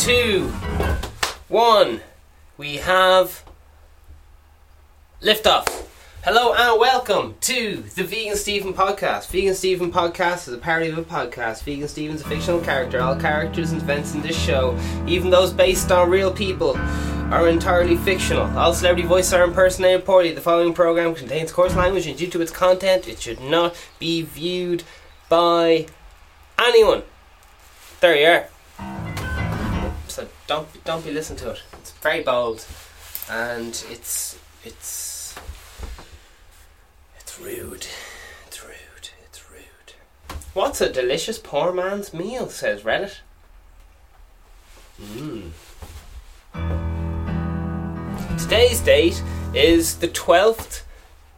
two, one. We have liftoff. Hello and welcome to the Vegan Steven podcast. Vegan Steven podcast is a parody of a podcast. Vegan Steven's a fictional character. All characters and events in this show, even those based on real people, are entirely fictional. All celebrity voices are impersonated poorly. The following program contains coarse language and due to its content, it should not be viewed by anyone. There you are. Don't don't be listening to it. It's very bold, and it's it's it's rude. It's rude. It's rude. What's a delicious poor man's meal? Says Reddit. Mmm. Today's date is the twelfth.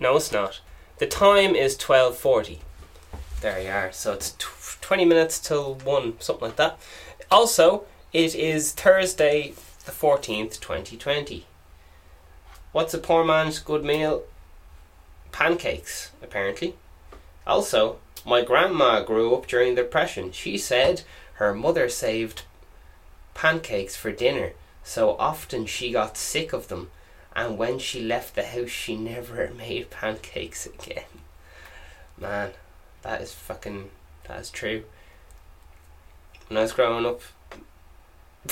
No, it's not. The time is twelve forty. There you are. So it's tw- twenty minutes till one, something like that. Also, it is Thursday, the fourteenth, twenty twenty. What's a poor man's good meal? Pancakes, apparently. Also, my grandma grew up during the Depression. She said her mother saved pancakes for dinner, so often she got sick of them, and when she left the house, she never made pancakes again. Man, that is fucking. That is true. When I was growing up.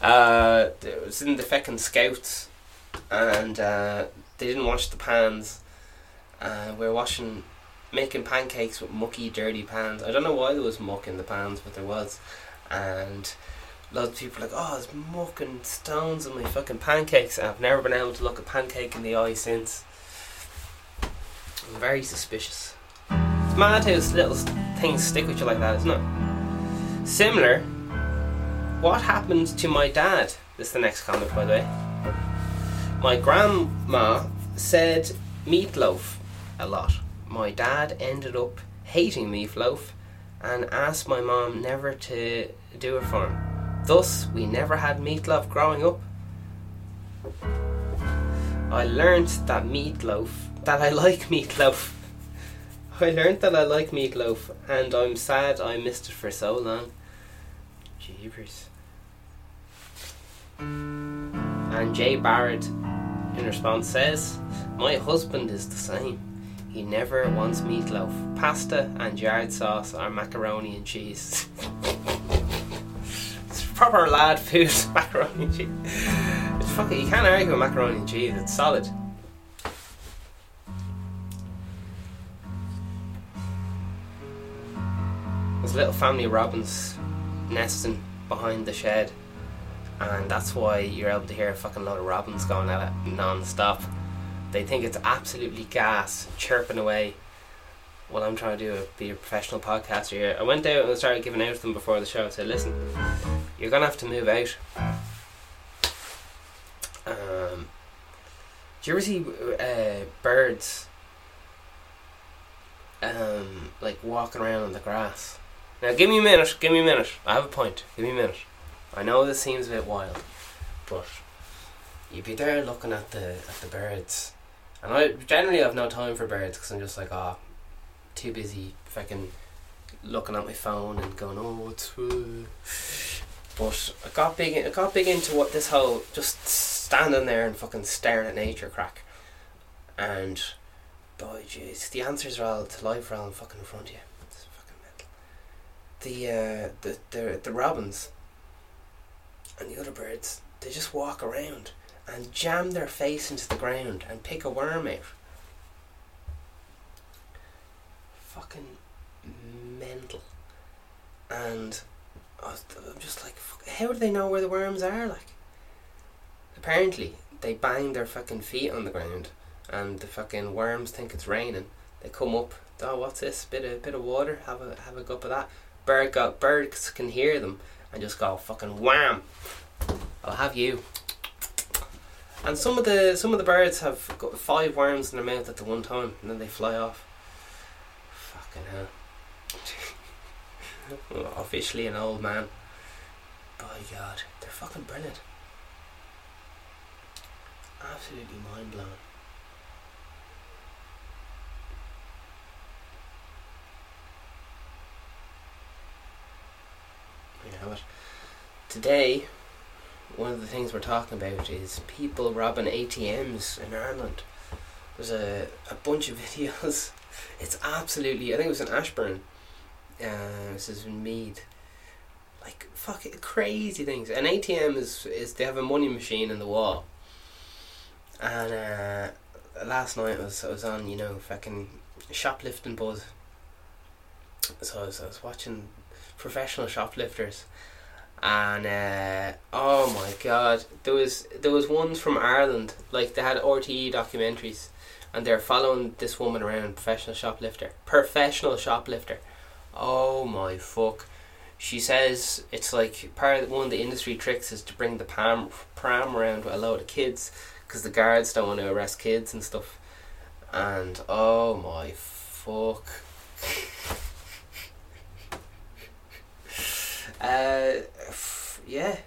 uh, it was in the fucking scouts, and uh, they didn't wash the pans. Uh, we were washing, making pancakes with mucky, dirty pans. I don't know why there was muck in the pans, but there was, and lots of people like, "Oh, there's muck and stones in my fucking pancakes." I've never been able to look a pancake in the eye since. I'm very suspicious. Mad how little things stick with you like that, isn't it? Similar. What happened to my dad? This is the next comment, by the way. My grandma said meatloaf a lot. My dad ended up hating meatloaf and asked my mom never to do it for him. Thus, we never had meatloaf growing up. I learned that meatloaf, that I like meatloaf. I learned that I like meatloaf, and I'm sad I missed it for so long. Jeepers. And Jay Barrett, in response, says, My husband is the same. He never wants meatloaf, pasta, and jarred sauce, or macaroni and cheese. it's proper lad food, macaroni and cheese. It's fucking, you can't argue with macaroni and cheese, it's solid. Little family of robins nesting behind the shed, and that's why you're able to hear a fucking load of robins going at it non-stop. They think it's absolutely gas, chirping away. What I'm trying to do a, be a professional podcaster here, I went out and started giving out to them before the show. I said, "Listen, you're gonna have to move out." Um, do you ever see uh, birds um, like walking around on the grass? Now, give me a minute. Give me a minute. I have a point. Give me a minute. I know this seems a bit wild, but you'd be there looking at the at the birds, and I generally have no time for birds because I'm just like, ah, oh, too busy fucking looking at my phone and going, oh. Uh. But I got big. I got big into what this whole just standing there and fucking staring at nature crack, and boy, jeez, the answers are all to life are all fucking in front of you the uh, the the the robins and the other birds they just walk around and jam their face into the ground and pick a worm out. Fucking mental. And I'm just like, how do they know where the worms are? Like, apparently they bang their fucking feet on the ground, and the fucking worms think it's raining. They come up. Oh, what's this? Bit of bit of water. Have a have a cup of that bird birds can hear them and just go fucking wham. I'll have you. And some of the some of the birds have got five worms in their mouth at the one time, and then they fly off. Fucking hell. Officially an old man. By God, they're fucking brilliant. Absolutely mind blowing. god. Today, one of the things we're talking about is people robbing ATMs in Ireland. There's a, a bunch of videos. It's absolutely, I think it was in Ashbourne. Uh, this is in Meath. Like, fucking crazy things. An ATM is, is they have a money machine in the wall. And uh, last night I was, I was on, you know, fucking shoplifting buzz. So I was, I was watching professional shoplifters and uh, oh my god, there was there was ones from Ireland, like they had RTE documentaries, and they're following this woman around, professional shoplifter, professional shoplifter. Oh my fuck! She says it's like part of one of the industry tricks is to bring the pram pram around with a load of kids, because the guards don't want to arrest kids and stuff. And oh my fuck. Uh, yeah,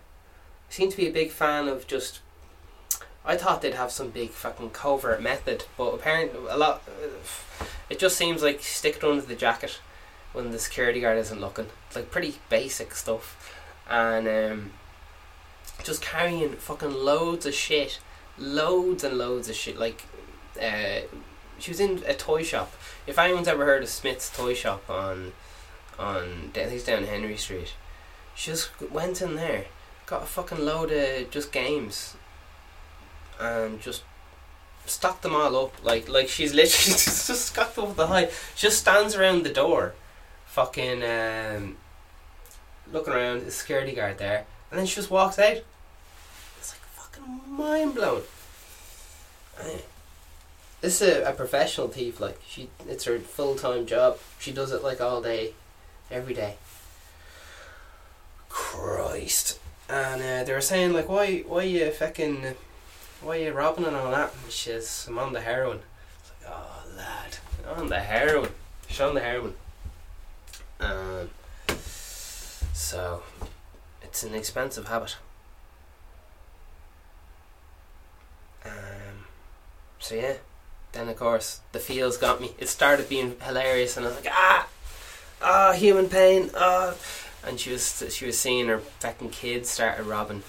seem to be a big fan of just. I thought they'd have some big fucking covert method, but apparently a lot. It just seems like stick it under the jacket when the security guard isn't looking. It's like pretty basic stuff, and um, just carrying fucking loads of shit, loads and loads of shit. Like, uh, she was in a toy shop. If anyone's ever heard of Smith's Toy Shop on, on I think it's down Henry Street she just went in there, got a fucking load of just games, and just stocked them all up. Like like she's literally just, just stocked up the high. She just stands around the door, fucking um, looking around. The security guard there, and then she just walks out. It's like fucking mind blown. This is a, a professional thief. Like she, it's her full time job. She does it like all day, every day. Christ. And uh, they were saying like, why, why you fucking, why you robbing and all that? And she says, I'm on the heroin. Like, oh lad, on the heroin. She's on the heroin. Um, so, it's an expensive habit. Um, so yeah, then of course the feels got me. It started being hilarious, and I was like, ah, ah, human pain, ah and she was she was seeing her fucking kids started robbing,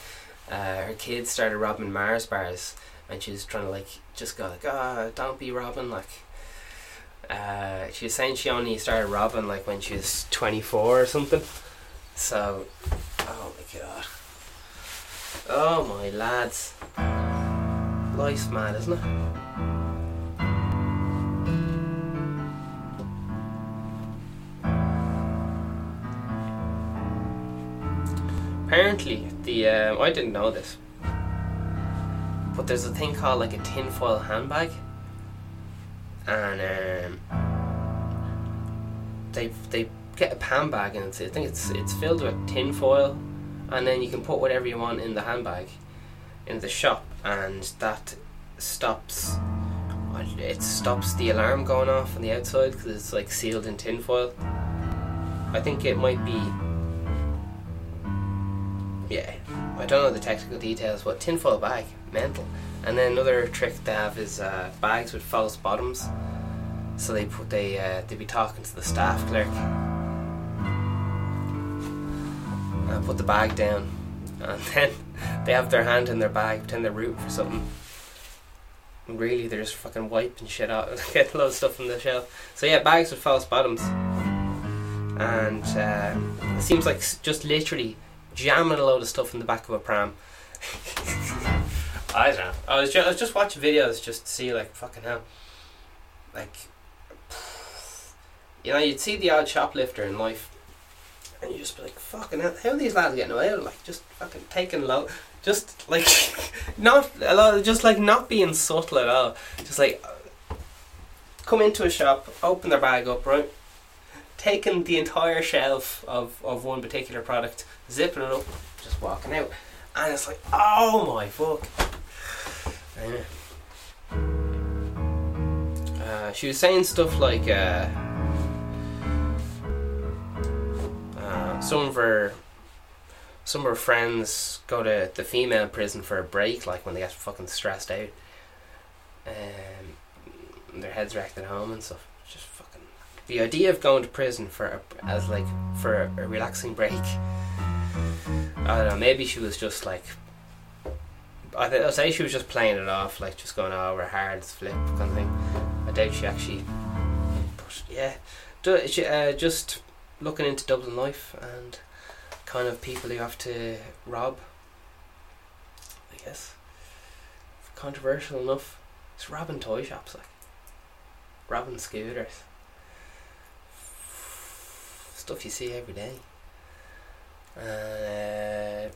uh, her kids started robbing Mars bars, and she was trying to like just go like, oh, don't be robbing like. Uh, she was saying she only started robbing like when she was twenty four or something. So, oh my god. Oh my lads. Life's mad, isn't it? Apparently the um, I didn't know this, but there's a thing called like a tinfoil handbag, and um, they they get a handbag and it's, I think it's it's filled with tinfoil, and then you can put whatever you want in the handbag, in the shop, and that stops. It stops the alarm going off on the outside because it's like sealed in tinfoil. I think it might be yeah, I don't know the technical details, but tinfoil bag, mental. And then another trick they have is uh, bags with false bottoms. So they put they uh, they be talking to the staff clerk and put the bag down, and then they have their hand in their bag, pretend they're rooting for something. And really, they're just fucking wiping shit out, getting a lot of stuff from the shelf. So yeah, bags with false bottoms, and uh, it seems like just literally jamming a load of stuff in the back of a pram. I don't know. I was, ju- I was just watching videos just to see, like, fucking hell. Like, you know, you'd see the odd shoplifter in life, and you just be like, fucking hell, how are these lads getting away with Like, just fucking taking low. Just, like, not, a lot, just, like, not being subtle at all. Just, like, come into a shop, open their bag up, right? Taking the entire shelf of, of one particular product, zipping it up, just walking out. And it's like, oh my fuck. Uh, she was saying stuff like uh, uh, some of her some of her friends go to the female prison for a break, like when they get fucking stressed out, and their heads wrecked at home and stuff. The idea of going to prison for a, as like for a, a relaxing break I don't know. Maybe she was just like. I th- I'd say she was just playing it off, like just going oh, hard flip kind of thing. I doubt she actually. But yeah, do, she, uh, just looking into Dublin life and kind of people you have to rob. I guess controversial enough. It's robbing toy shops, like robbing scooters, stuff you see every day. Uh.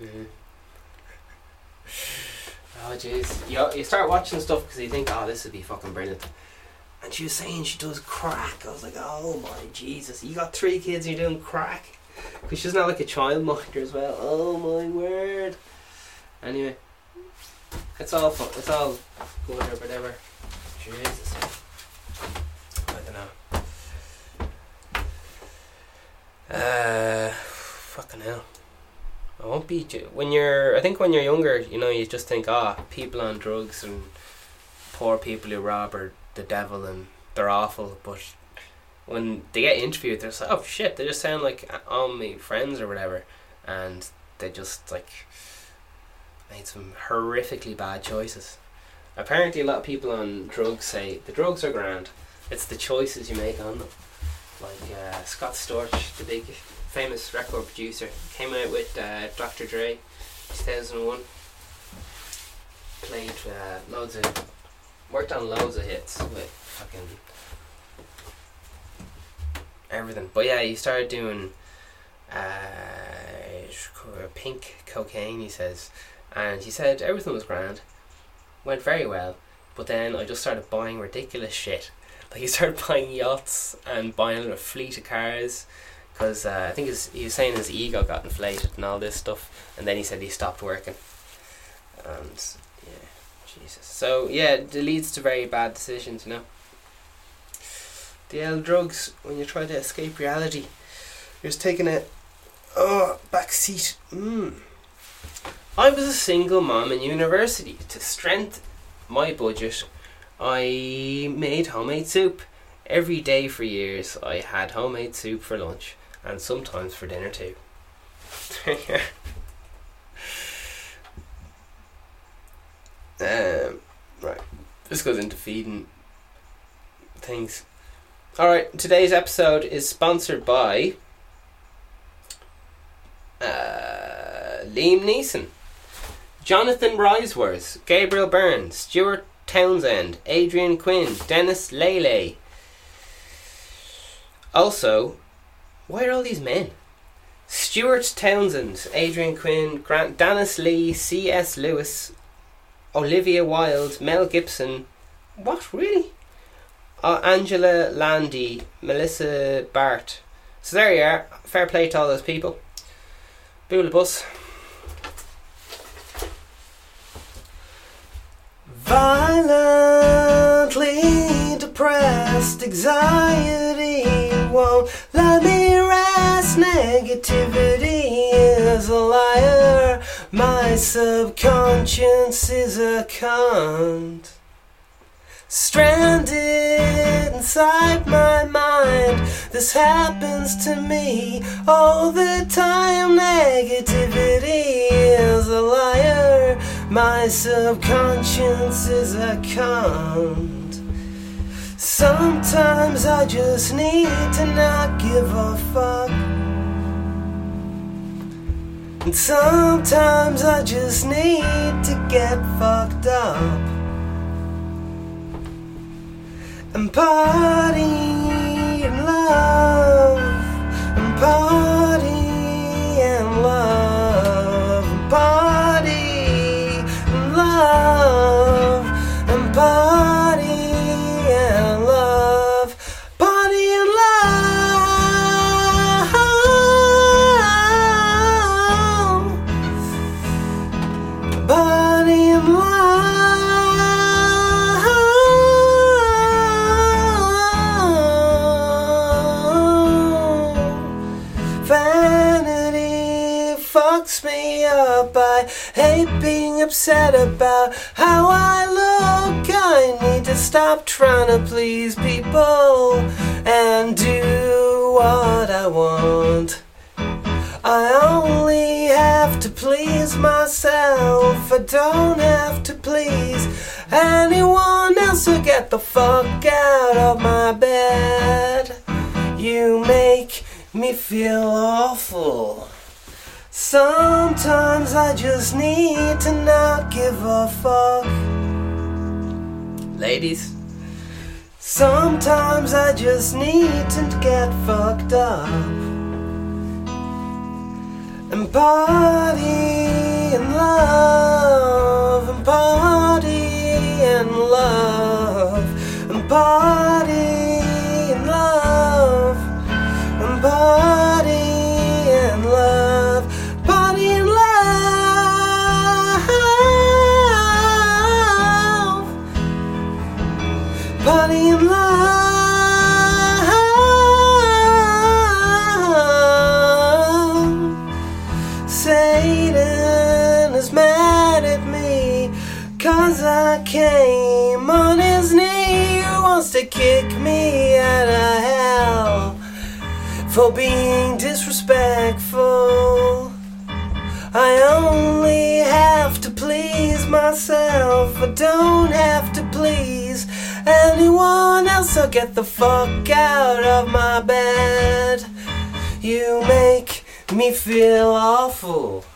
Oh jeez, you, you start watching stuff because you think, oh, this would be fucking brilliant. And she was saying she does crack. I was like, oh my Jesus, you got three kids and you're doing crack. Because she's not like a child minder as well. Oh my word. Anyway, it's all fun. It's all good or whatever. Jesus. I don't know. Uh, fucking hell. I won't beat you. When you're, I think when you're younger, you know, you just think, ah, oh, people on drugs and poor people who rob are the devil and they're awful. But when they get interviewed, they're like, oh shit, they just sound like all my friends or whatever, and they just like made some horrifically bad choices. Apparently, a lot of people on drugs say the drugs are grand. It's the choices you make on them. Like uh, Scott Storch, the big famous record producer, came out with uh, Dr. Dre, 2001. Played uh, loads of, worked on loads of hits with fucking everything. But yeah, he started doing uh, pink cocaine. He says, and he said everything was grand, went very well. But then I just started buying ridiculous shit. Like he started buying yachts and buying a fleet of cars because uh, I think he was saying his ego got inflated and all this stuff. And then he said he stopped working. And yeah, Jesus. So yeah, it leads to very bad decisions, you know the L drugs when you try to escape reality. You're just taking a oh back seat. Mm. I was a single mom in university. To strengthen my budget, I made homemade soup. Every day for years, I had homemade soup for lunch and sometimes for dinner too. um, right, this goes into feeding things. Alright, today's episode is sponsored by uh, Liam Neeson, Jonathan Riseworth, Gabriel Byrne, Stuart Townsend, Adrian Quinn, Dennis Lele. Also, why are all these men? Stuart Townsend, Adrian Quinn, Grant Dennis Lee, C.S. Lewis, Olivia Wilde, Mel Gibson. What, really? uh, Angela Landy, Melissa Bart. So there you are. Fair play to all those people. Boola Violently depressed, anxiety won't let me rest. Negativity is a liar. My subconscious is a cunt. Stranded inside my mind, this happens to me all the time. Negativity is a liar, my subconscious is a cunt. Sometimes I just need to not give a fuck. And sometimes I just need to get fucked up and party and love and party and love love and party hate being upset about how I look. I need to stop trying to please people and do what I want. I only have to please myself. I don't have to please anyone else. So get the fuck out of my bed. You make me feel awful. Sometimes I just need to not give a fuck. Ladies. Sometimes I just need to get fucked up and party and love and party and love and party to kick me out of hell For being disrespectful. I only have to please myself. I don't have to please anyone else. So get the fuck out of my bed. You make me feel awful.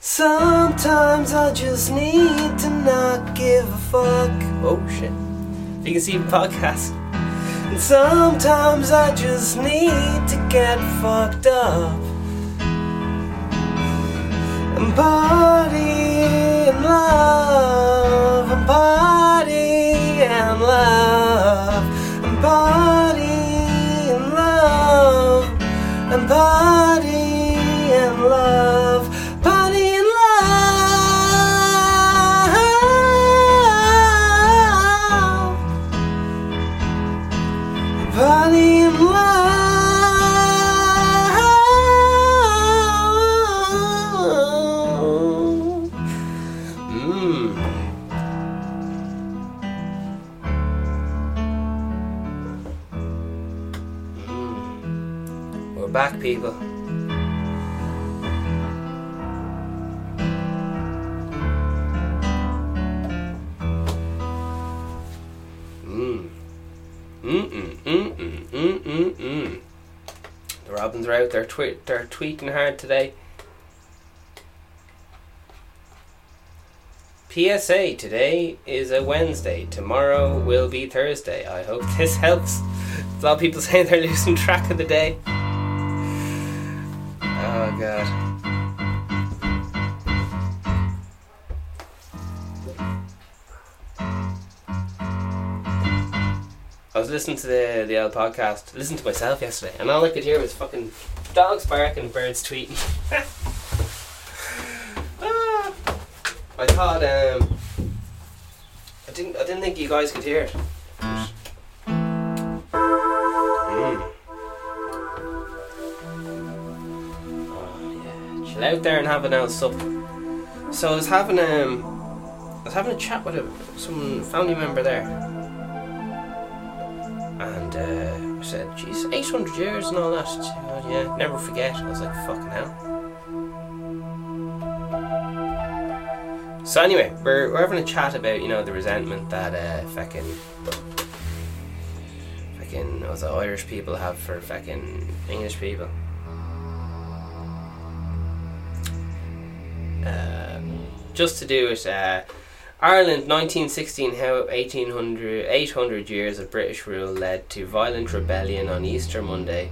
Sometimes I just need to not give a fuck. Oh shit. You can see the podcast. And sometimes I just need to get fucked up. And party and love. And party and love. And party and love. And party are out there, twe- they're tweeting hard today. PSA today is a Wednesday. Tomorrow will be Thursday. I hope this helps. A lot of people saying they're losing track of the day. Oh god. I was listening to the the old podcast, listening to myself yesterday, and all I could hear was fucking dogs bark and birds tweet. Ah. I thought um, I didn't I didn't think you guys could hear it. Mm. Oh, yeah. Chill out there and have an old sup. So I was having um, I was having a chat with a, some family member there, and uh, I said, "Geez, 800 years and all that." "Oh, yeah, never forget." I was like, "Fucking hell." So anyway, we're, we're having a chat about you know the resentment that uh, fucking fucking was it Irish people have for fucking English people. Uh, just to do it, uh, Ireland 1916 how 1800 800 years of British rule led to violent rebellion on Easter Monday.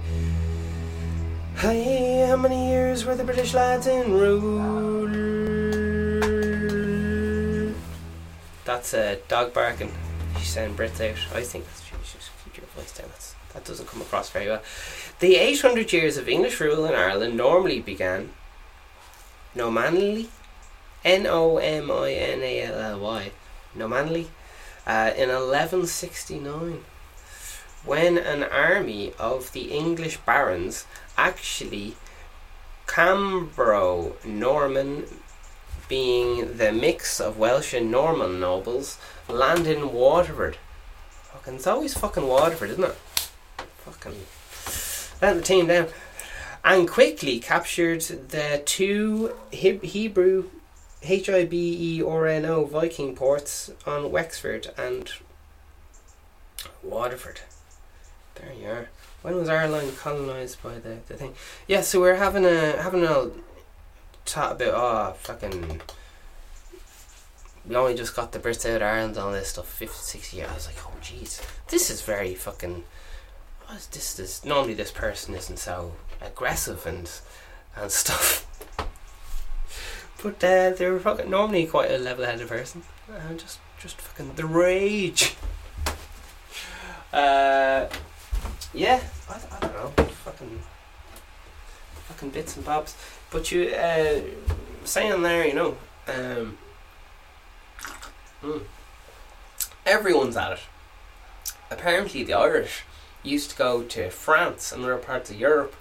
Hey, how many years were the British lads in rule? That's a uh, dog barking. She's saying Brits out. I think that's just keep your voice down. That's, that doesn't come across very well. The 800 years of English rule in Ireland normally began nominally, N O M I N A L L Y, nominally, uh, in 1169, when an army of the English barons actually Cambro Norman being the mix of Welsh and Norman nobles, land in Waterford. Fucking, it's always fucking Waterford, isn't it? Fucking. let the team down, and quickly captured the two Heb- Hebrew H I B E R N O Viking ports on Wexford and Waterford. There you are. When was Ireland colonised by the, the thing? Yeah, so we're having a having a chat about oh fucking we only just got the Brits out of Ireland and all this stuff 50, 60 years. I was like, oh jeez, this is very fucking. What is this? This normally this person isn't so aggressive and and stuff. But uh, they were fucking normally quite a level-headed person. Uh, just just fucking the rage. Uh, yeah, I, I don't know, fucking fucking bits and bobs. But you uh, saying there, you know, um, hmm, everyone's at it. Apparently, the Irish used to go to France and other parts of Europe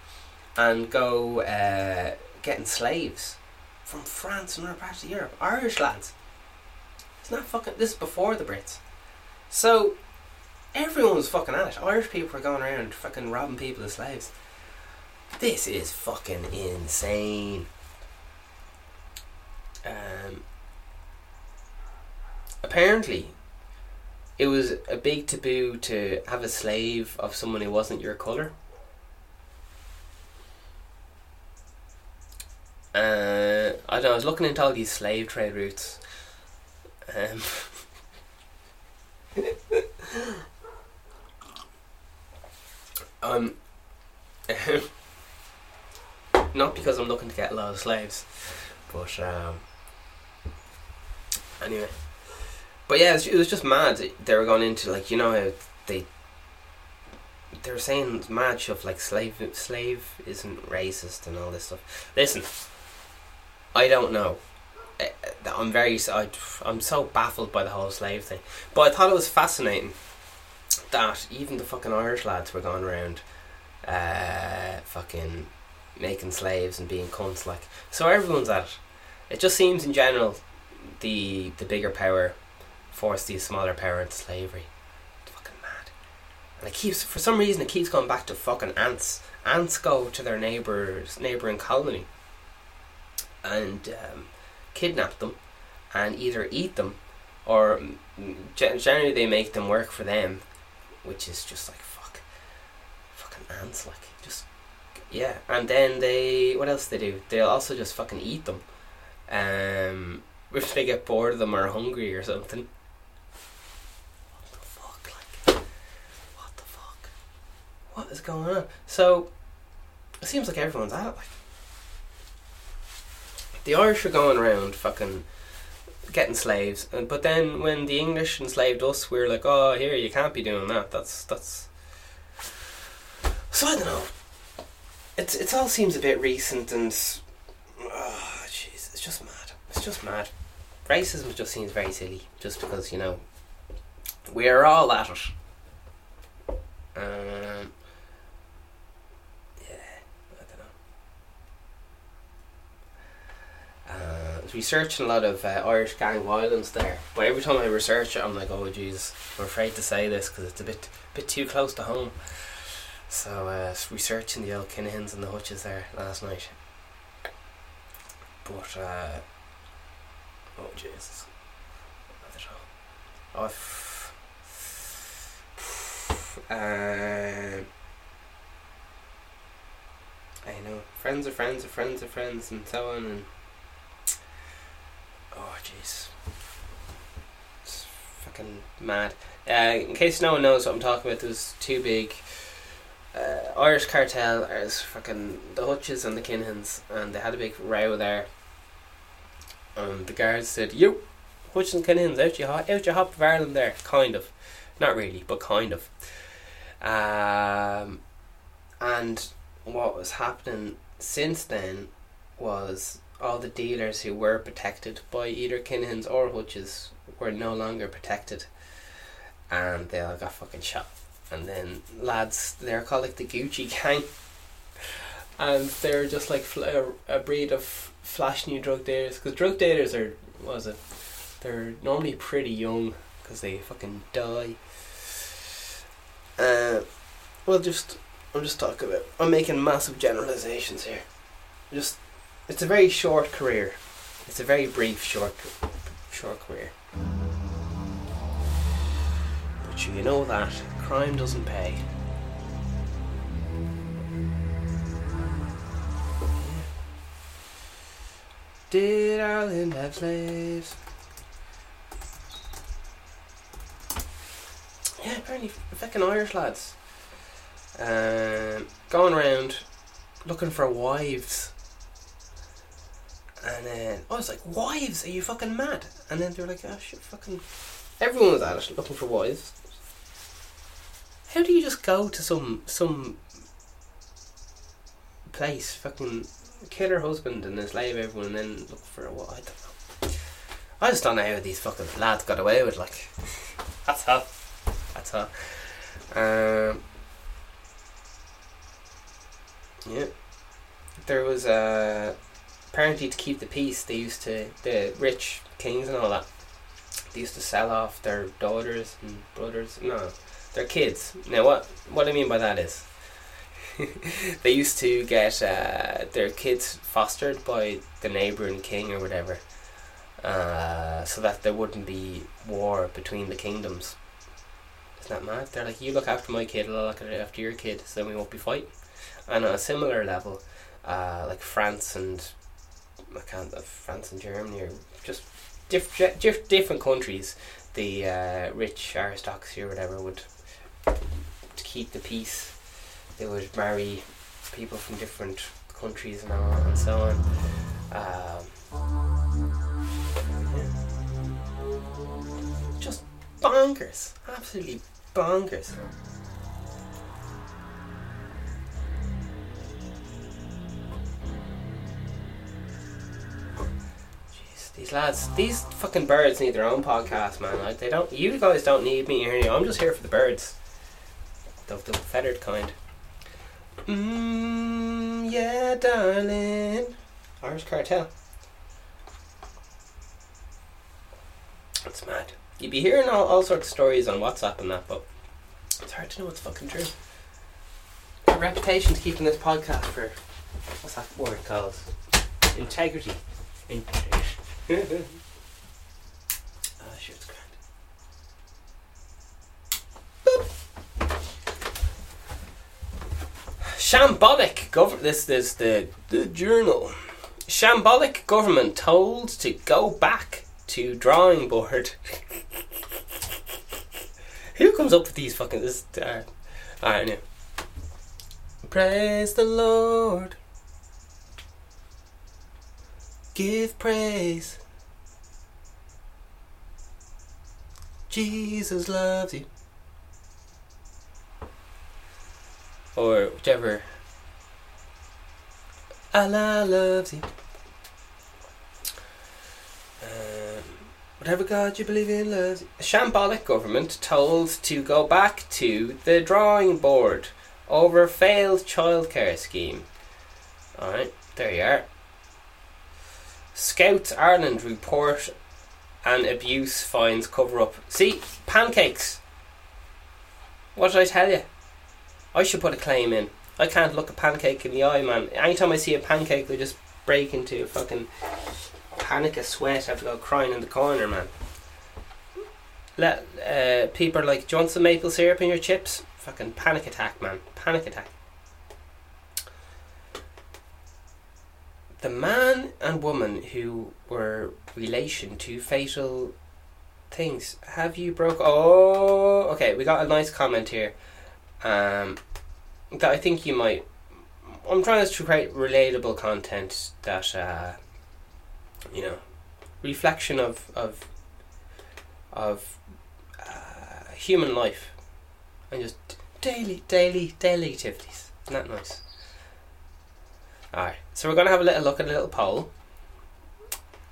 and go uh, getting slaves from France and other parts of Europe. Irish lads. It's not fucking. This is before the Brits. So everyone was fucking at it. Irish people were going around fucking robbing people as slaves. This is fucking insane. Um, apparently, it was a big taboo to have a slave of someone who wasn't your colour. Uh, I don't know, I was looking into all these slave trade routes. Um, um, not because I'm looking to get a lot of slaves, but um, anyway. But yeah, it was, just mad. They were going into like you know how they they were saying mad stuff like slave slave isn't racist and all this stuff. Listen, I don't know. I- I'm very I'm so baffled by the whole slave thing. But I thought it was fascinating that even the fucking Irish lads were going around, uh, fucking making slaves and being cunts. Like so, everyone's at it. It just seems in general, the the bigger power force the smaller power into slavery. It's fucking mad. And it keeps for some reason it keeps going back to fucking ants. Ants go to their neighbors neighboring colony and um, kidnap them and either eat them or generally they make them work for them, which is just like fuck, fucking ants like just yeah. And then they what else they do? They'll also just fucking eat them, um, if they get bored of them or hungry or something. What the fuck, like, what the fuck, what is going on? So it seems like everyone's at it. Like the Irish were going around fucking getting slaves, and but then when the English enslaved us, we were like, oh, here you can't be doing that. That's that's. So I don't know. It's it all seems a bit recent and, oh jeez, it's just mad. It's just mad. Racism just seems very silly, just because you know we are all at it. Um, yeah, I don't know. Uh, researching a lot of uh, Irish gang violence there, but every time I research it, I'm like, oh jeez, I'm afraid to say this because it's a bit bit too close to home. So, uh, researching the old Kinahans and the Hutches there last night. But, uh, oh Jesus, I. Oh, um, I know friends are friends are friends are friends and so on and oh jeez. It's fucking mad. Uh, in case no one knows what I'm talking about there's two big uh, Irish cartel as fucking the Hutches and the Kinahans and they had a big row there. And the guards said you Hutches and Kinahans out you hop out you hop of Ireland there. Kind of. Not really but kind of. Um, and what was happening since then was all the dealers who were protected by either Kinahans or Hutches were no longer protected and they all got fucking shot. And then lads, they're called like the Gucci gang. And they're just like fl- a, breed of flash new drug dealers. Because drug dealers are, what was it? They're normally pretty young because they fucking die. Uh, well, just I'm just talking about. I'm making massive generalizations here. Just, it's a very short career. It's a very brief, short, short career. But you know that crime doesn't pay. Did Ireland have slaves? Yeah, apparently fucking Irish lads. Um, going around looking for wives. And then I was like, wives? Are you fucking mad? And then they were like, oh shit, fucking. Everyone was at it looking for wives. How do you just go to some some place, fucking kill her husband and enslave everyone, and then look for a wife? I don't know. I just don't know how these fucking lads got away with like. That's all. That's all. Um, yeah. There was uh, apparently to keep the peace, they used to the rich kings and all that. They used to sell off their daughters and brothers. No, their kids. Now, what what I mean by that is, they used to get uh, their kids fostered by the neighbouring king or whatever, uh, so that there wouldn't be war between the kingdoms. Isn't that mad? They're like, you look after my kid, I'll look after your kid, so then we won't be fighting. And on a similar level, uh, like France and I can't France and Germany are just diff- diff- different countries. The uh, rich aristocracy or whatever would to keep the peace. They would marry people from different countries and all and so on. Um, yeah. Just bonkers, absolutely bonkers. These lads, these fucking birds need their own podcast, man. Like they don't. You guys don't need me here. I'm just here for the birds, the the feathered kind. Mmm, yeah, darling. Irish cartel. It's mad. You'd be hearing all, all sorts of stories on WhatsApp and that, but it's hard to know what's fucking true. My reputation to keeping this podcast for what's that word called? Integrity. Integrity. Ah, sure, it's grand. Shambolic government. This is the the journal. Shambolic government told to go back to drawing board. Who comes up with these fucking this? Uh, I don't know. Praise the Lord. Give praise. Jesus loves you. Or whichever. Allah loves you. Um, whatever God you believe in loves you. A shambolic government told to go back to the drawing board over failed childcare scheme. Alright, there you are. Scouts Ireland report and abuse finds cover up. See, pancakes. What did I tell you? I should put a claim in. I can't look a pancake in the eye, man. Anytime I see a pancake, I just break into a fucking panic of sweat. I have to go crying in the corner, man. Let uh, people like Johnson maple syrup in your chips. Fucking panic attack, man. Panic attack. The man and woman who were relation to fatal things. Have you broke? Oh, okay. We got a nice comment here. Um, that I think you might. I'm trying to create relatable content that, uh, you know, reflection of of of uh, human life and just daily, daily, daily activities. Isn't that nice? Alright, so we're going to have a little look at a little poll.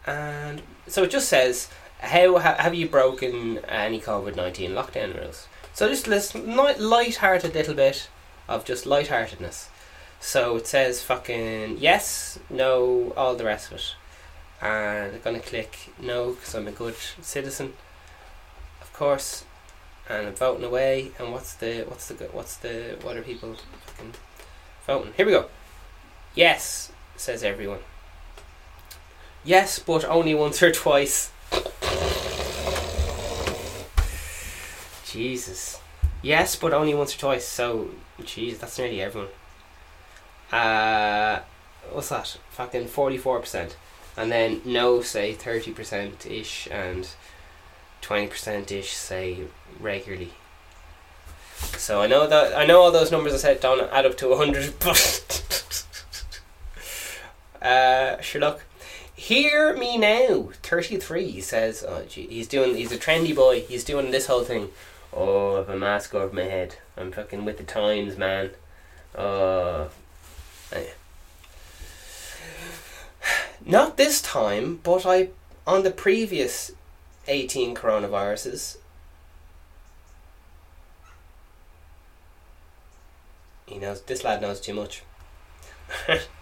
And so it just says, how ha- have you broken any COVID 19 lockdown rules? So just this light, light-hearted little bit of just light-heartedness. So it says fucking yes, no, all the rest of it. And I'm going to click no because I'm a good citizen. Of course. and I'm voting away. And what's the what's the what's the what are people fucking voting? Here we go. Yes, says everyone. Yes, but only once or twice. Jesus. Yes, but only once or twice. So, jeez, that's nearly everyone. Uh, what's that? Fucking forty-four percent, and then no say thirty percent ish, and twenty percent ish say regularly. So I know that I know all those numbers I said don't add up to hundred, but uh, sure look. Hear me now, thirty three. He says, "Oh, gee, he's doing. He's a trendy boy. He's doing this whole thing. Oh, I have a mask over my head. I'm fucking with the times, man. Uh. Not this time, but I on the previous eighteen coronaviruses. He knows this lad knows too much.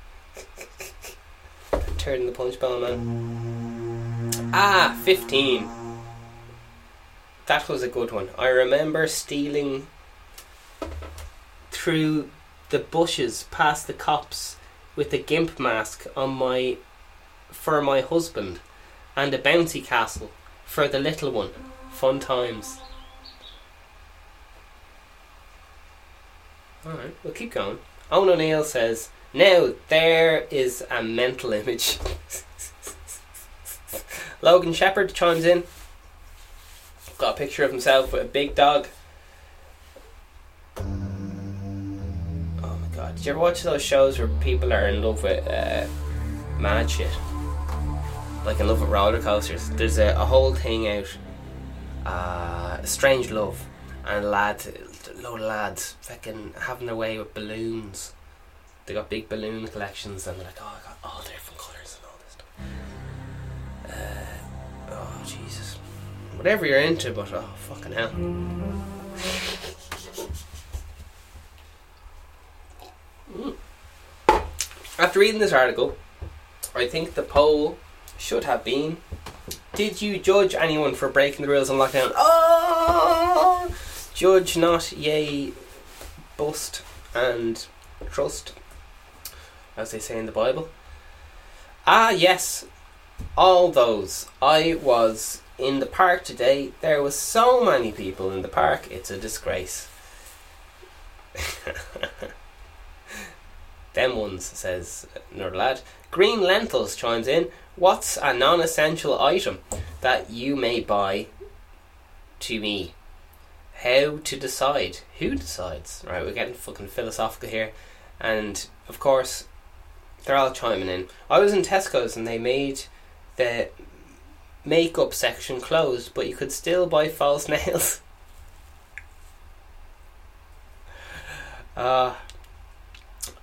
Turd in the punch bowl, man. Ah, 15. That was a good one. I remember stealing through the bushes past the cops with a gimp mask on my for my husband and a bouncy castle for the little one. Fun times. Alright, we'll keep going. Owen O'Neill says, Now there is a mental image. Logan Shepherd chimes in. Got a picture of himself with a big dog. Oh my god. Did you ever watch those shows where people are in love with uh, mad shit? Like in love with roller coasters. There's a, a whole thing out. Uh, strange love. And lads, a load of lads, fucking having their way with balloons. They got big balloon collections and they're like, oh, I got all different colours and all this stuff. Uh, oh, Jesus whatever you're into, but oh fucking hell. Mm. After reading this article, I think the poll should have been Did you judge anyone for breaking the rules on lockdown? Oh! Judge not, yea, bust and trust, as they say in the Bible. Ah, yes, all those. I was in the park today. There was so many people in the park. It's a disgrace. Them ones, says another lad. Green lentils chimes in. What's a non-essential item that you may buy to me? How to decide? Who decides? Right, we're getting fucking philosophical here, and of course, they're all chiming in. I was in Tesco's and they made the makeup section closed, but you could still buy false nails. Uh,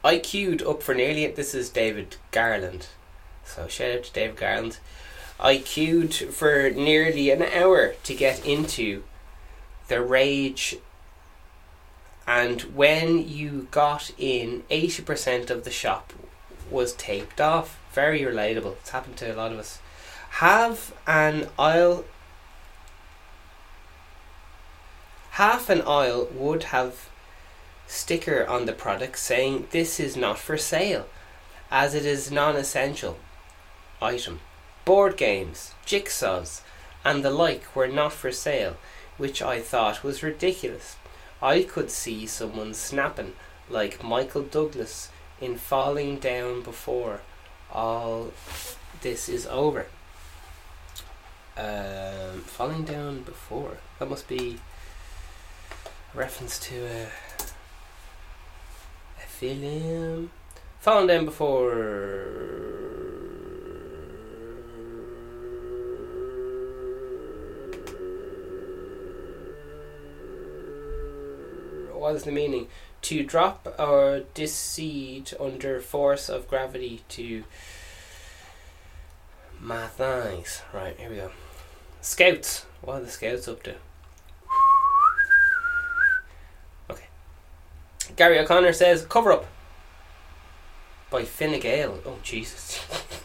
I queued up for nearly. This is David Garland. So shout out to David Garland. I queued for nearly an hour to get into the rage and when you got in 80% of the shop was taped off. Very relatable. It's happened to a lot of us have an aisle half an aisle would have sticker on the product saying this is not for sale as it is non-essential item board games jigsaws and the like were not for sale which i thought was ridiculous i could see someone snapping like michael douglas in falling down before all this is over um, falling down before. That must be a reference to a, a film. Falling down before. What is the meaning? To drop or decede under force of gravity to my thighs. Right, here we go. Scouts. What are the scouts up to? Okay. Gary O'Connor says, cover up by Fine Gael. Oh, Jesus.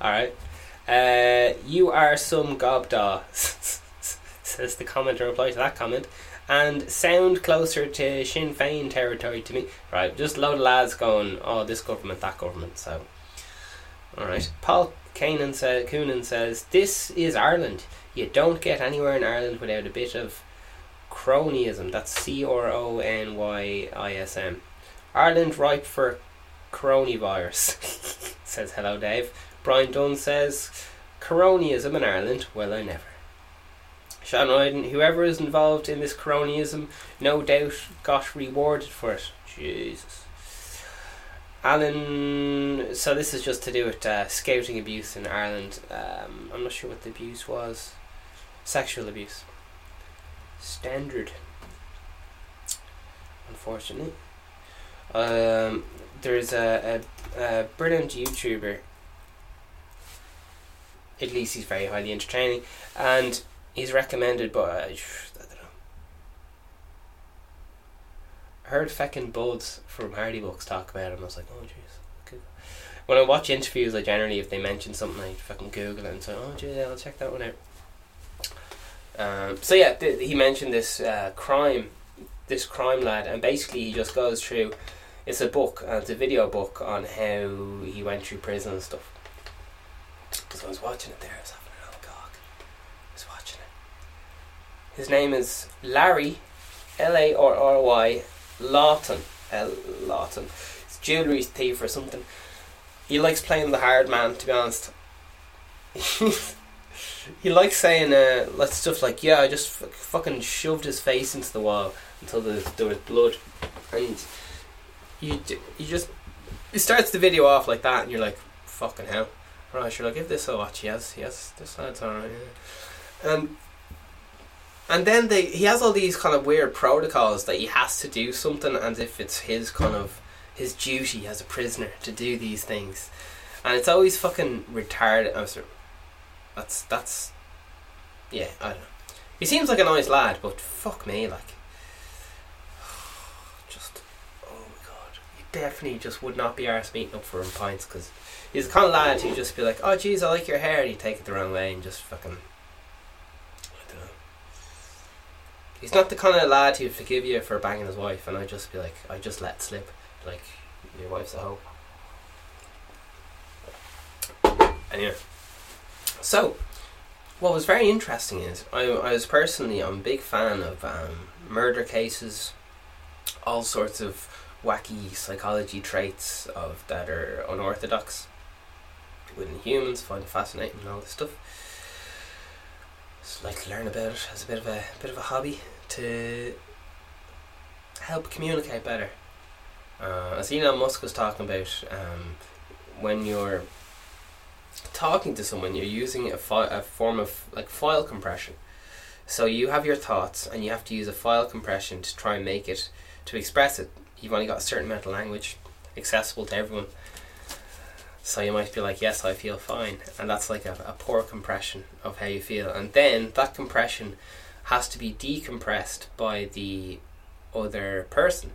Alright. Uh, you are some gobdaw, says the comment in reply to that comment. And sound closer to Sinn Féin territory to me. Right, just a load of lads going, oh, this government, that government. So, alright. Paul Kanan says, Coonan says, This is Ireland. You don't get anywhere in Ireland without a bit of cronyism. That's C R O N Y I S M. Ireland ripe for coronavirus. says hello, Dave. Brian Dunn says, Cronyism in Ireland? Well, I never. Sean whoever is involved in this cronyism, no doubt got rewarded for it. Jesus. Alan, so this is just to do with uh, scouting abuse in Ireland. Um, I'm not sure what the abuse was. Sexual abuse. Standard. Unfortunately. Um, there's a, a, a brilliant YouTuber. At least he's very highly entertaining. And he's recommended by. I don't know. Heard feckin' buds from Hardy Bucks talk about him. I was like, oh jeez. When I watch interviews, I generally, if they mention something, I fucking Google it and say, oh jeez, I'll check that one out. Um, so yeah, th- he mentioned this uh, crime, this crime lad, and basically he just goes through. It's a book, and it's a video book on how he went through prison and stuff. So I was watching it there. I was having an old cock. I was watching it. His name is Larry, L A R R Y, Lawton. L Lawton. He's a jewellery thief or something. He likes playing the hard man, to be honest. he likes saying uh, like stuff like, "Yeah, I just f- fucking shoved his face into the wall until there, there was blood," and you you just it starts the video off like that, and you're like, "Fucking hell!" Right, sure, I'll give this a watch. Yes, yes, this sounds alright. Yeah. And and then they he has all these kind of weird protocols that he has to do something as if it's his kind of his duty as a prisoner to do these things, and it's always fucking retarded. I'm sorry. That's that's yeah. I don't know. He seems like a nice lad, but fuck me, like just oh my god, he definitely just would not be arse meeting up for him pints because he's the kind of lad who'd just be like, oh jeez, I like your hair, and he'd take it the wrong way and just fucking. I don't know. He's not the kind of lad who'd forgive you for banging his wife, and I'd just be like, I just let slip, like your wife's a hoe. Anyway. So, what was very interesting is I, I was personally I'm a big fan of um, murder cases, all sorts of wacky psychology traits of that are unorthodox within humans. Find it fascinating and all this stuff. Like to learn about it as a bit of a bit of a hobby to help communicate better. Uh, as Elon Musk was talking about, um, when you're talking to someone, you're using a, fi- a form of like file compression. So you have your thoughts, and you have to use a file compression to try and make it to express it. You've only got a certain amount of language accessible to everyone. So you might be like, "Yes, I feel fine," and that's like a, a poor compression of how you feel. And then that compression has to be decompressed by the other person.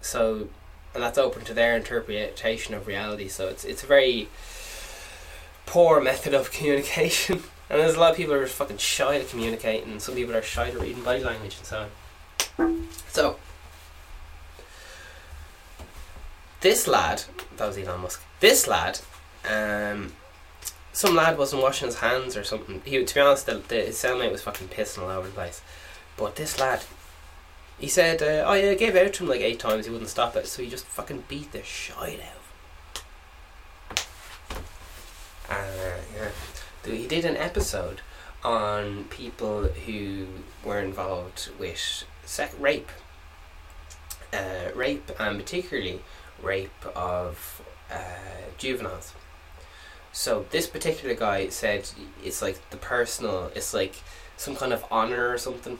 So, and that's open to their interpretation of reality. So it's it's a very poor method of communication. And there's a lot of people who are fucking shy to communicating, and some people are shy to reading body language and so on. So, this lad, that was Elon Musk, this lad, um, some lad wasn't washing his hands or something. He, to be honest, the, the, his cellmate was fucking pissing all over the place. But this lad, he said, uh, oh yeah, I gave out to him like eight times, he wouldn't stop it, so he just fucking beat the shit out uh, yeah. He did an episode on people who were involved with sec- rape, uh, rape, and particularly rape of uh, juveniles. So this particular guy said it's like the personal, it's like some kind of honor or something.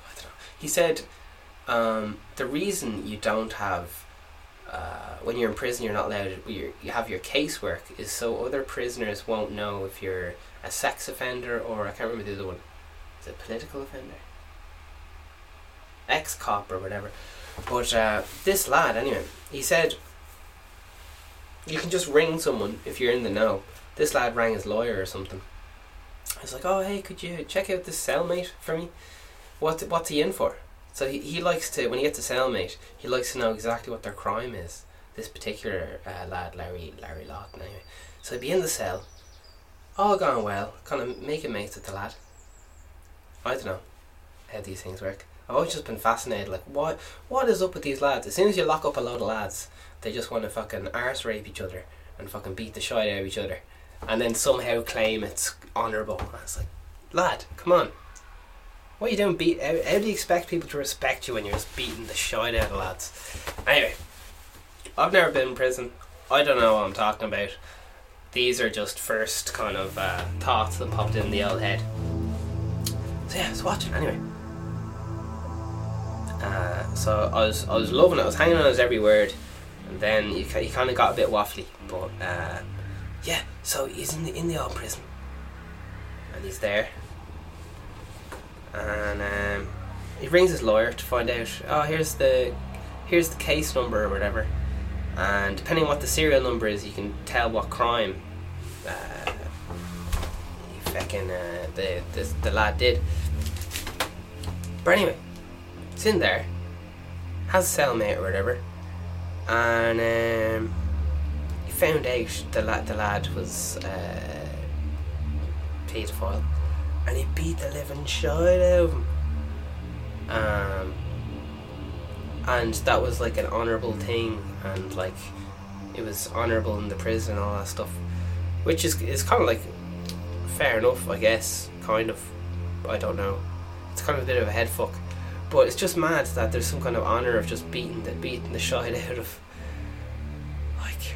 I don't know. He said um, the reason you don't have uh, when you're in prison, you're not allowed. you you have your casework is so other prisoners won't know if you're a sex offender or I can't remember the other one. Is it political offender? Ex cop or whatever. But uh, this lad, anyway, he said you can just ring someone if you're in the know. This lad rang his lawyer or something, I was like, oh hey, could you check out this cellmate for me? What what's he in for? So he, he likes to when he gets a cellmate, he likes to know exactly what their crime is. This particular uh, lad, Larry Larry Lawton, anyway. So he'd be in the cell, all gone well, kind of making mates with the lad. I don't know how these things work. I've always just been fascinated, like what what is up with these lads? As soon as you lock up a load of lads, they just want to fucking arse rape each other and fucking beat the shit out of each other, and then somehow claim it's honourable. I was like, lad, come on. What are you doing? Beat? How, how do you expect people to respect you when you're just beating the shit out of lads? Anyway, I've never been in prison. I don't know what I'm talking about. These are just first kind of uh, thoughts that popped in the old head. So yeah, I watching anyway. Uh, so I was I was loving it. I was hanging on his every word, and then he, he kind of got a bit waffly. But uh, yeah, so he's in the in the old prison, and he's there, and um, he rings his lawyer to find out. Oh, here's the here's the case number or whatever, and depending on what the serial number is, you can tell what crime. Uh, fucking uh, the, the the lad did. But anyway, it's in there, has a cellmate or whatever, and um, he found out the lad the lad was uh, paedophile, and he beat the living shit out of him. Um, and that was like an honourable thing, and like it was honourable in the prison and all that stuff, which is is kind of like fair enough, I guess. Kind of. I don't know. It's kind of a bit of a head fuck. But it's just mad that there's some kind of honour of just beating the beating the shit out of like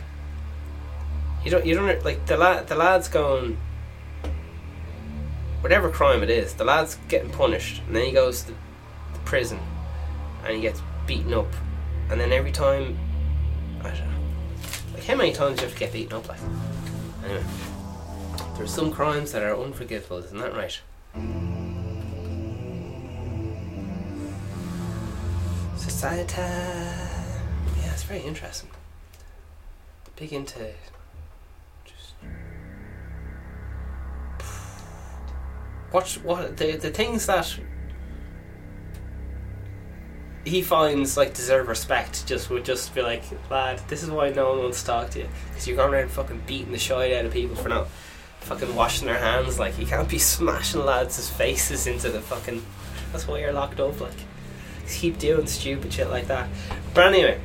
you don't you don't like the lad the lad's going whatever crime it is, the lad's getting punished and then he goes to the prison and he gets beaten up and then every time I don't know like how many times do you have to get beaten up like anyway there's some crimes that are unforgivable, isn't that right? Yeah, it's very interesting. Big into just watch what the the things that he finds like deserve respect. Just would just be like, lad, this is why no one wants to talk to you because you're going around fucking beating the shit out of people for not fucking washing their hands. Like you can't be smashing lads' faces into the fucking. That's why you're locked up. Like keep doing stupid shit like that. But anyway,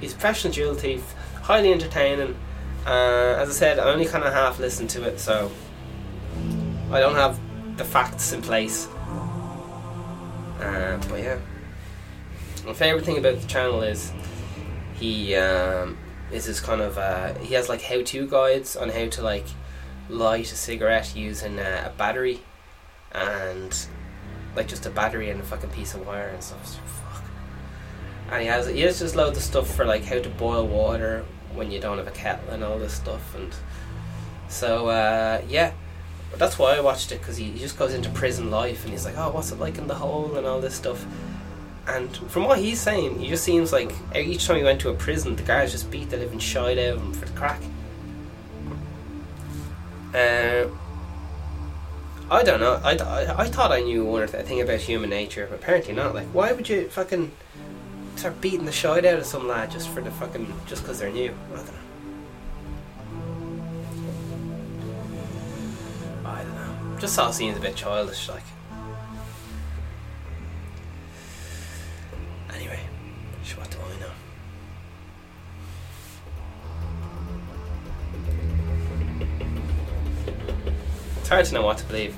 he's a professional jewel thief, highly entertaining. Uh, as I said, I only kind of half listened to it, so I don't have the facts in place. Uh, but yeah, my favorite thing about the channel is he um, is this kind of uh, he has like how-to guides on how to like light a cigarette using a, a battery and like just a battery and a fucking piece of wire and stuff. So fuck. And he has he has just loads of stuff for like how to boil water when you don't have a kettle and all this stuff and so uh, yeah. That's why I watched it because he, he just goes into prison life and he's like, oh, what's it like in the hole and all this stuff. And from what he's saying, he just seems like each time he went to a prison, the guards just beat the living shit out of him for the crack. Uh, I don't know. I, I, I thought I knew one or thing about human nature, but apparently not. Like, why would you fucking start beating the shit out of some lad just for the fucking just because they're new? I don't know. I don't know. Just all seems a bit childish, like. Anyway, what do I know? It's hard to know what to believe.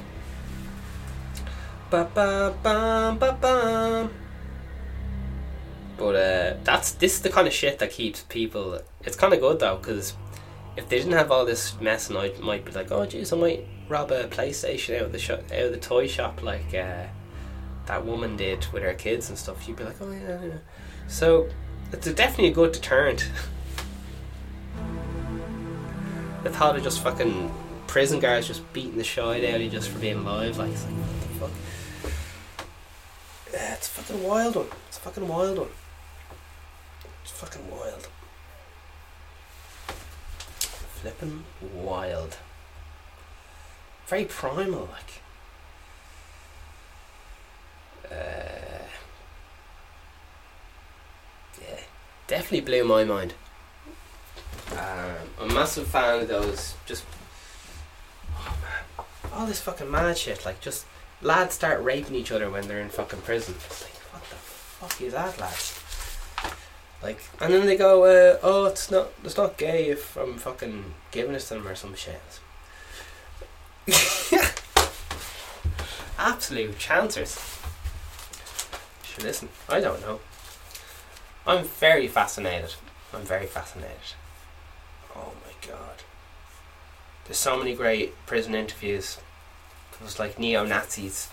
Ba ba ba ba ba. But uh, that's this is the kind of shit that keeps people. It's kind of good though, because if they didn't have all this mess, and I might be like, oh jeez, I might rob a PlayStation out of the shop, out of the toy shop, like uh, that woman did with her kids and stuff. You'd be like, oh yeah, yeah. So it's a, definitely a good deterrent. the thought of just fucking prison guards just beating the shit out of you just for being alive, like, like. Yeah, it's a fucking wild one. It's a fucking wild one. It's fucking wild. Flipping wild. very primal, like. Uh, yeah, definitely blew my mind. Um, I'm a massive fan of those. Just oh man, all this fucking mad shit. Like just lads start raping each other when they're in fucking prison. It's like what the fuck is that, lads? Like, and then they go, uh, "Oh, it's not, it's not gay if I'm fucking giving it to them or some shit." Absolute chancers. Sure, listen, I don't know. I'm very fascinated. I'm very fascinated. Oh my god. There's so many great prison interviews. It was like neo Nazis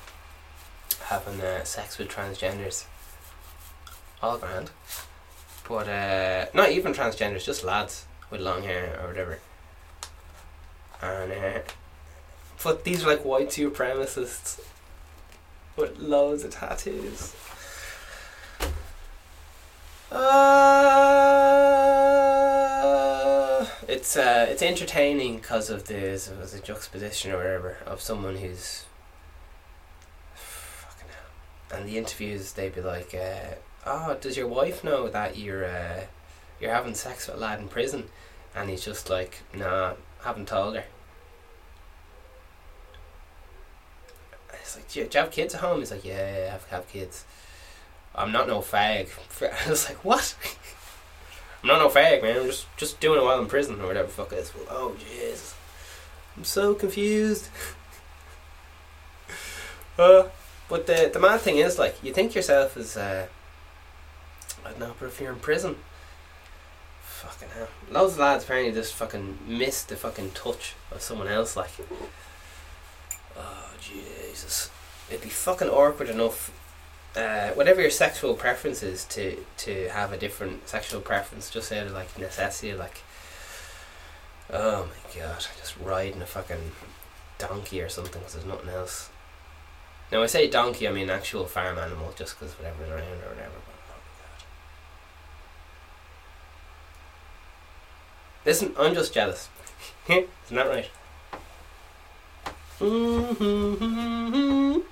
having uh, sex with transgenders. All grand. But uh, not even transgenders, just lads with long hair or whatever. And uh, but these are like white supremacists with loads of tattoos. Uh, it's uh, it's entertaining because of the the juxtaposition or whatever of someone who's fucking hell. And the interviews, they'd be like, uh, "Oh, does your wife know that you're uh, you're having sex with a lad in prison?" And he's just like, "Nah, haven't told her." It's like, do you, do you have kids at home? He's like, yeah, yeah, I have, have kids. I'm not no fag. I was like, what? I'm not no fag, man. I'm just just doing it while I'm in prison or whatever fuck it is. Well, oh, jeez. I'm so confused. uh, but the the mad thing is, like, you think yourself as, uh, I don't know, but if you're in prison, fucking hell. Loads of lads apparently just fucking miss the fucking touch of someone else, like. Oh, Jesus. It'd be fucking awkward enough uh, whatever your sexual preference is to to have a different sexual preference just out of like necessity like oh my god just riding a fucking donkey or something because there's nothing else. Now I say donkey I mean actual farm animal just because whatever's around or whatever but oh listen I'm just jealous. Isn't that right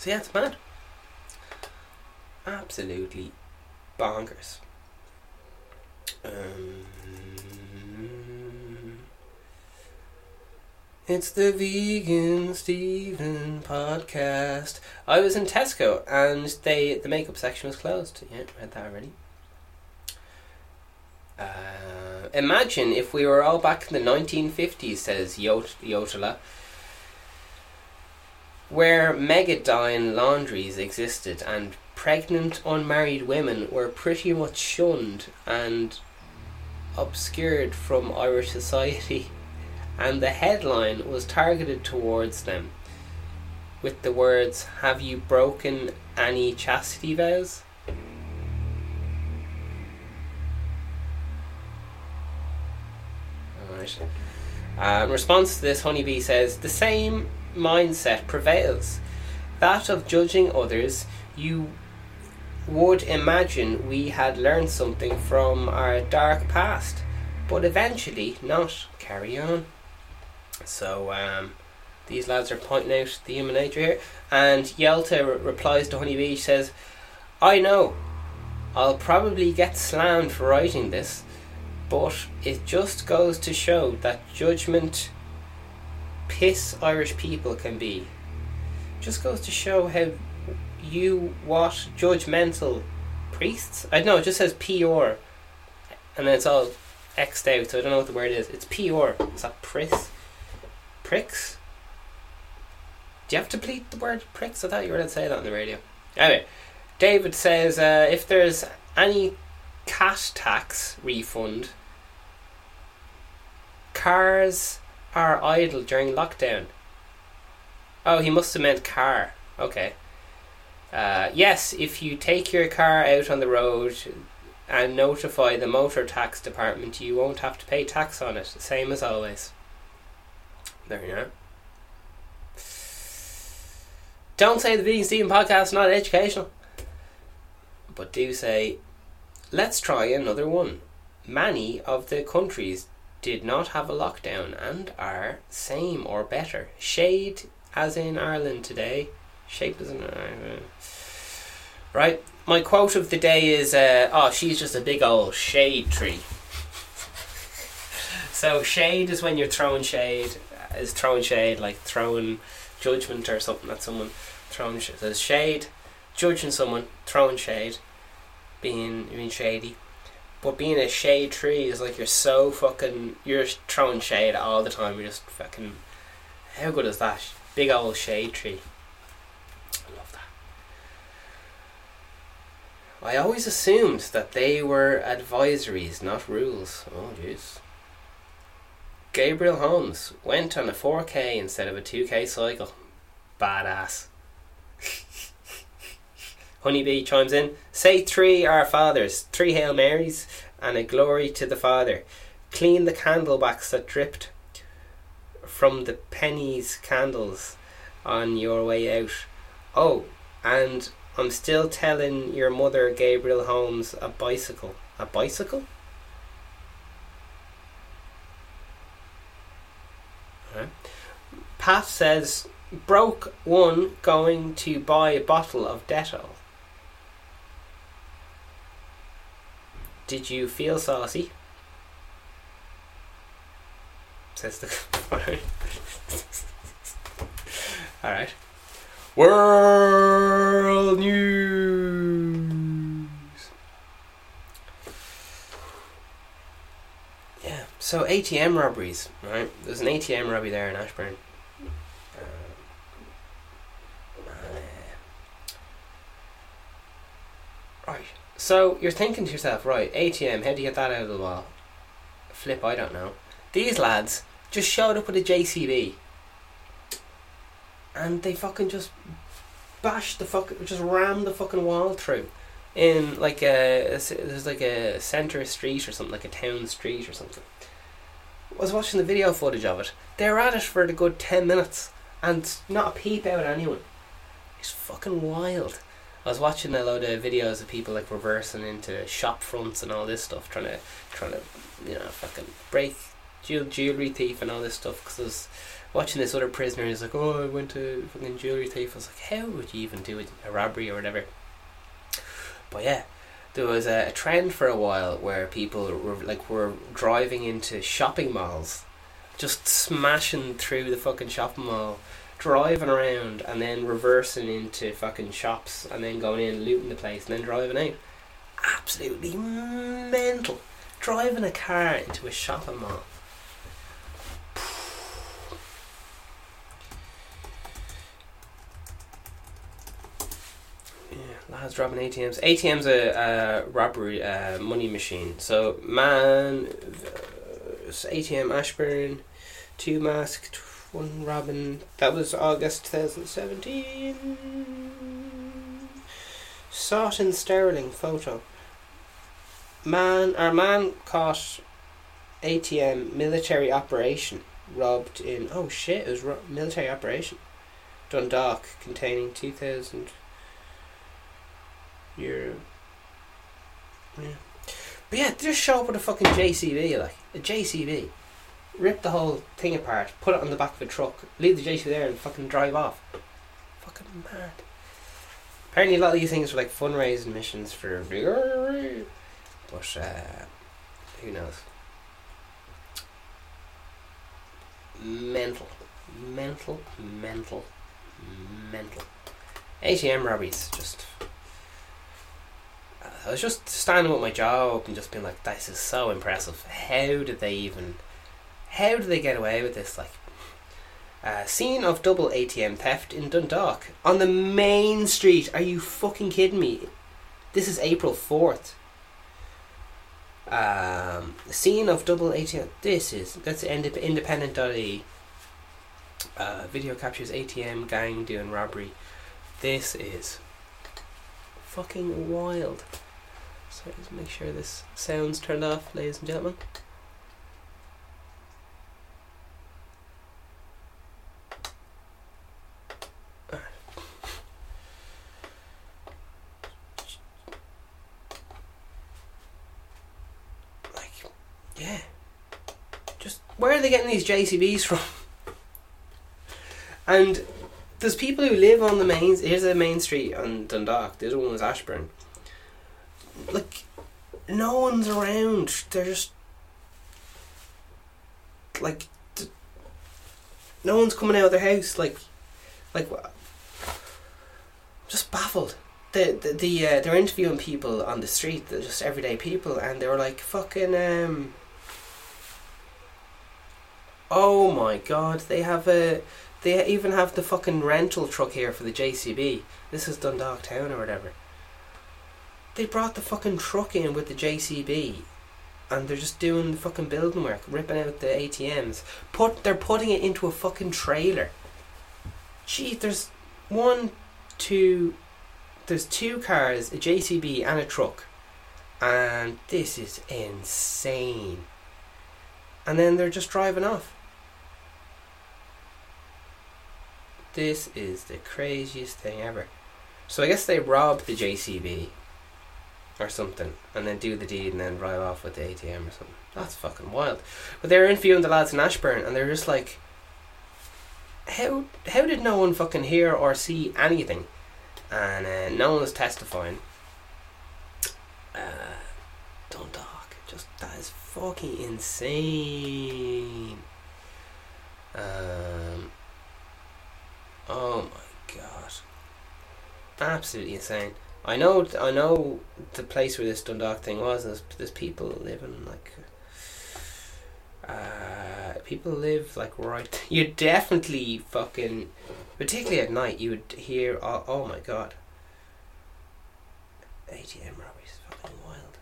So yeah, it's mad. Absolutely bonkers. Um, it's the Vegan Steven podcast. I was in Tesco and they the makeup section was closed. Yeah, read that already. Uh, imagine if we were all back in the 1950s, says Yot- Yotala where Magdalene laundries existed and pregnant unmarried women were pretty much shunned and obscured from Irish society, and the headline was targeted towards them with the words, Have you broken any chastity vows? Alright. Uh, in response to this, Honeybee says, The same mindset prevails. That of judging others, you would imagine we had learned something from our dark past, but eventually not. Carry on. So, um, these lads are pointing out the human nature here. And Yelta re- replies to Honeybee, says, I know, I'll probably get slammed for writing this, but it just goes to show that judgment piss Irish people can be. Just goes to show how you what judgmental priests. I know it just says PR, and then it's all xed out. So I don't know what the word is. It's PR. Is that priss? Pricks. Do you have to plead the word pricks? I thought you were going to say that on the radio. Anyway, David says uh, if there's any cash tax refund, cars are idle during lockdown. Oh, he must have meant car. Okay. Uh, yes, if you take your car out on the road and notify the motor tax department, you won't have to pay tax on it. Same as always. There you are. Don't say the Vegan Steven podcast is not educational. But do say, let's try another one. Many of the countries did not have a lockdown and are same or better. Shade, as in Ireland today. Shape as in Ireland. Right. My quote of the day is, uh, "Oh, she's just a big old shade tree." so shade is when you're throwing shade. Is throwing shade like throwing judgment or something at someone. Throwing sh- shade, judging someone, throwing shade, being being shady. But being a shade tree is like you're so fucking you're throwing shade all the time. You're just fucking. How good is that? Big old shade tree. I love that. I always assumed that they were advisories, not rules. Oh jeez. Gabriel Holmes went on a 4K instead of a 2K cycle. Badass. Honeybee chimes in. Say three Our Fathers, three Hail Marys, and a glory to the Father. Clean the candle wax that dripped from the pennies candles on your way out. Oh, and I'm still telling your mother, Gabriel Holmes, a bicycle. A bicycle? Pat says, broke one going to buy a bottle of Dettol. Did you feel saucy? Says the. Alright. World News! Yeah, so ATM robberies, right? There's an ATM robbery there in Ashbourne. Uh, Right. So you're thinking to yourself, right, ATM, how do you get that out of the wall? Flip, I don't know. These lads just showed up with a JCB and they fucking just bashed the fucking, just rammed the fucking wall through in like a, there's like a centre street or something, like a town street or something. I was watching the video footage of it. They were at it for a good 10 minutes and not a peep out at anyone. It's fucking wild. I was watching a load of videos of people like reversing into shop fronts and all this stuff, trying to, trying to, you know, fucking break jewel jewelry thief and all this stuff. Because I was watching this other prisoner, he's like, "Oh, I went to fucking jewelry thief." I was like, "How would you even do it? A robbery or whatever?" But yeah, there was a, a trend for a while where people were like were driving into shopping malls, just smashing through the fucking shopping mall driving around and then reversing into fucking shops and then going in looting the place and then driving out. Absolutely mental. Driving a car into a shopping mall. Yeah, lads dropping ATMs. ATM's a uh, robbery uh, money machine. So man, uh, ATM Ashbourne, two masked one Robin. That was August 2017. Sought in Sterling photo. Man, our man caught ATM military operation robbed in. Oh shit! It was ro- military operation. Dundalk containing two thousand euro. Yeah, but yeah, just show up with a fucking JCB like a JCB rip the whole thing apart, put it on the back of a truck, leave the JCB there and fucking drive off. Fucking mad. Apparently a lot of these things were like fundraising missions for but uh, who knows. Mental. Mental, mental, mental. ATM robberies, just I was just standing with my jaw open, just being like, "This is so impressive. How did they even how do they get away with this? Like, uh, scene of double ATM theft in Dundalk on the main street. Are you fucking kidding me? This is April fourth. Um, scene of double ATM. This is that's indep- independent.e. Uh, video captures ATM gang doing robbery. This is fucking wild. So let's make sure this sound's turned off, ladies and gentlemen. where are they getting these JCBs from? and there's people who live on the main. Here's a main street on Dundalk. The other one was Ashbourne. Like, no one's around. They're just like, no one's coming out of their house. Like, like, wha- just baffled. The the, the uh, they're interviewing people on the street. They're just everyday people, and they were like, fucking um. Oh my god! They have a. They even have the fucking rental truck here for the JCB. This is Dundalk Town or whatever. They brought the fucking truck in with the JCB, and they're just doing the fucking building work, ripping out the ATMs. Put they're putting it into a fucking trailer. Gee, there's one, two, there's two cars, a JCB and a truck, and this is insane. And then they're just driving off. This is the craziest thing ever. So I guess they rob the JCB or something and then do the deed and then drive off with the ATM or something. That's fucking wild. But they were interviewing the lads in Ashbourne and they're just like how how did no one fucking hear or see anything? And uh, no one was testifying. Uh, don't talk. just that is fucking insane. Um, oh my god, absolutely insane. I know, I know the place where this Dundalk thing was. There's, there's people living like, uh, people live like right. You definitely fucking, particularly at night, you would hear. Oh, oh my god. ATM robberies, is fucking wild.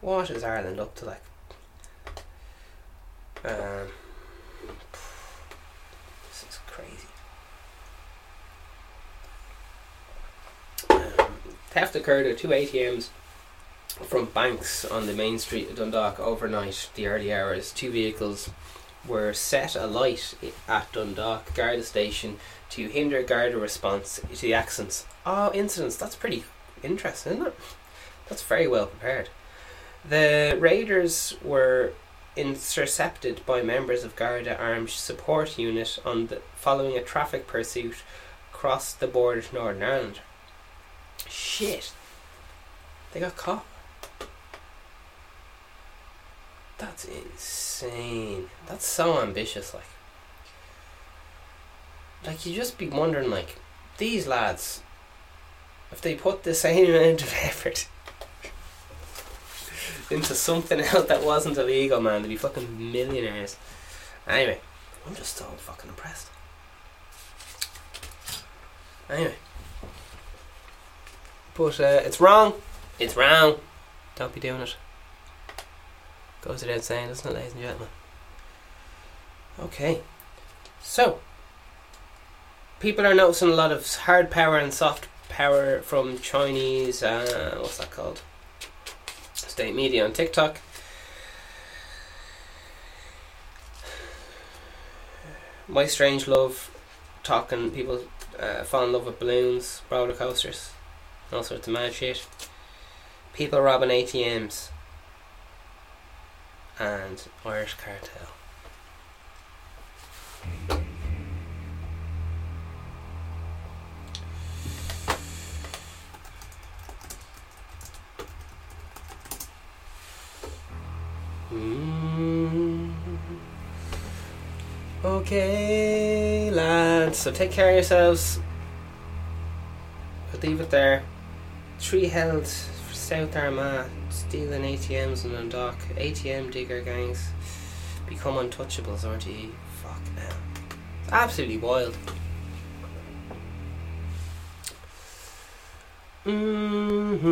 What is Ireland up to like? Um, this is crazy. Um, theft occurred at two ATMs from banks on the main street of Dundalk overnight, the early hours. Two vehicles were set alight at Dundalk Garda station to hinder Garda response to the accidents. Oh, incidents. That's pretty interesting, isn't it? That's very well prepared. The raiders were intercepted by members of Garda Armed Support Unit on the following a traffic pursuit across the border to Northern Ireland. Shit. They got caught. That's insane. That's so ambitious, like. Like you just be wondering, like, these lads, if they put the same amount of effort into something else that wasn't illegal, man, they'd be fucking millionaires. Anyway, I'm just so fucking impressed. Anyway. But uh, it's wrong. It's wrong. Don't be doing it. Goes without saying, doesn't it, ladies and gentlemen? Okay. So, people are noticing a lot of hard power and soft power from Chinese, uh, what's that called? State media on TikTok. My Strange Love, talking, people uh, fall in love with balloons, roller coasters, all sorts of mad shit. People robbing ATMs, and Irish cartel. Okay, lads. So take care of yourselves. I'll leave it there. Three held for South Armagh stealing ATMs and Dundalk. ATM digger gangs become untouchables, aren't you? Fuck now. Absolutely wild. And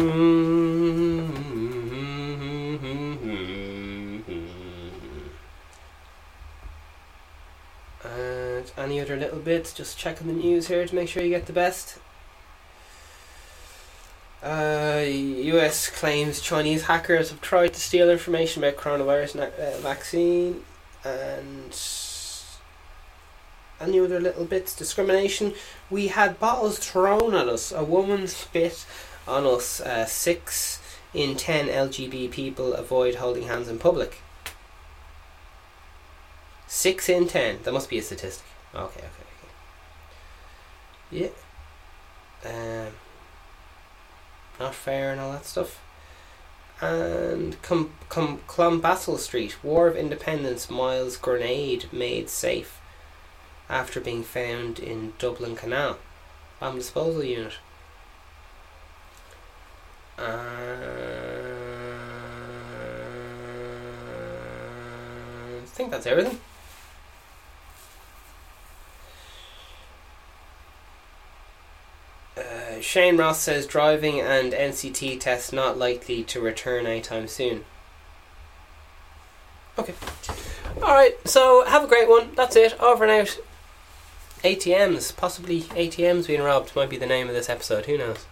any other little bits, just checking the news here to make sure you get the best. Uh, US claims Chinese hackers have tried to steal information about coronavirus na- uh, vaccine and any other little bits. Discrimination. We had bottles thrown at us. A woman spit on us. Uh, six in 10 LGB people avoid holding hands in public. 6 in 10. That must be a statistic. Okay, okay, okay. Yeah. Um, not fair and all that stuff. And come come Street, War of Independence Mills grenade made safe after being found in Dublin Canal. Bomb disposal unit. I think that's everything. Uh, Shane Ross says driving and NCT tests not likely to return anytime soon. Okay. Alright, so have a great one. That's it. Over and out. ATMs, possibly ATMs being robbed might be the name of this episode. Who knows?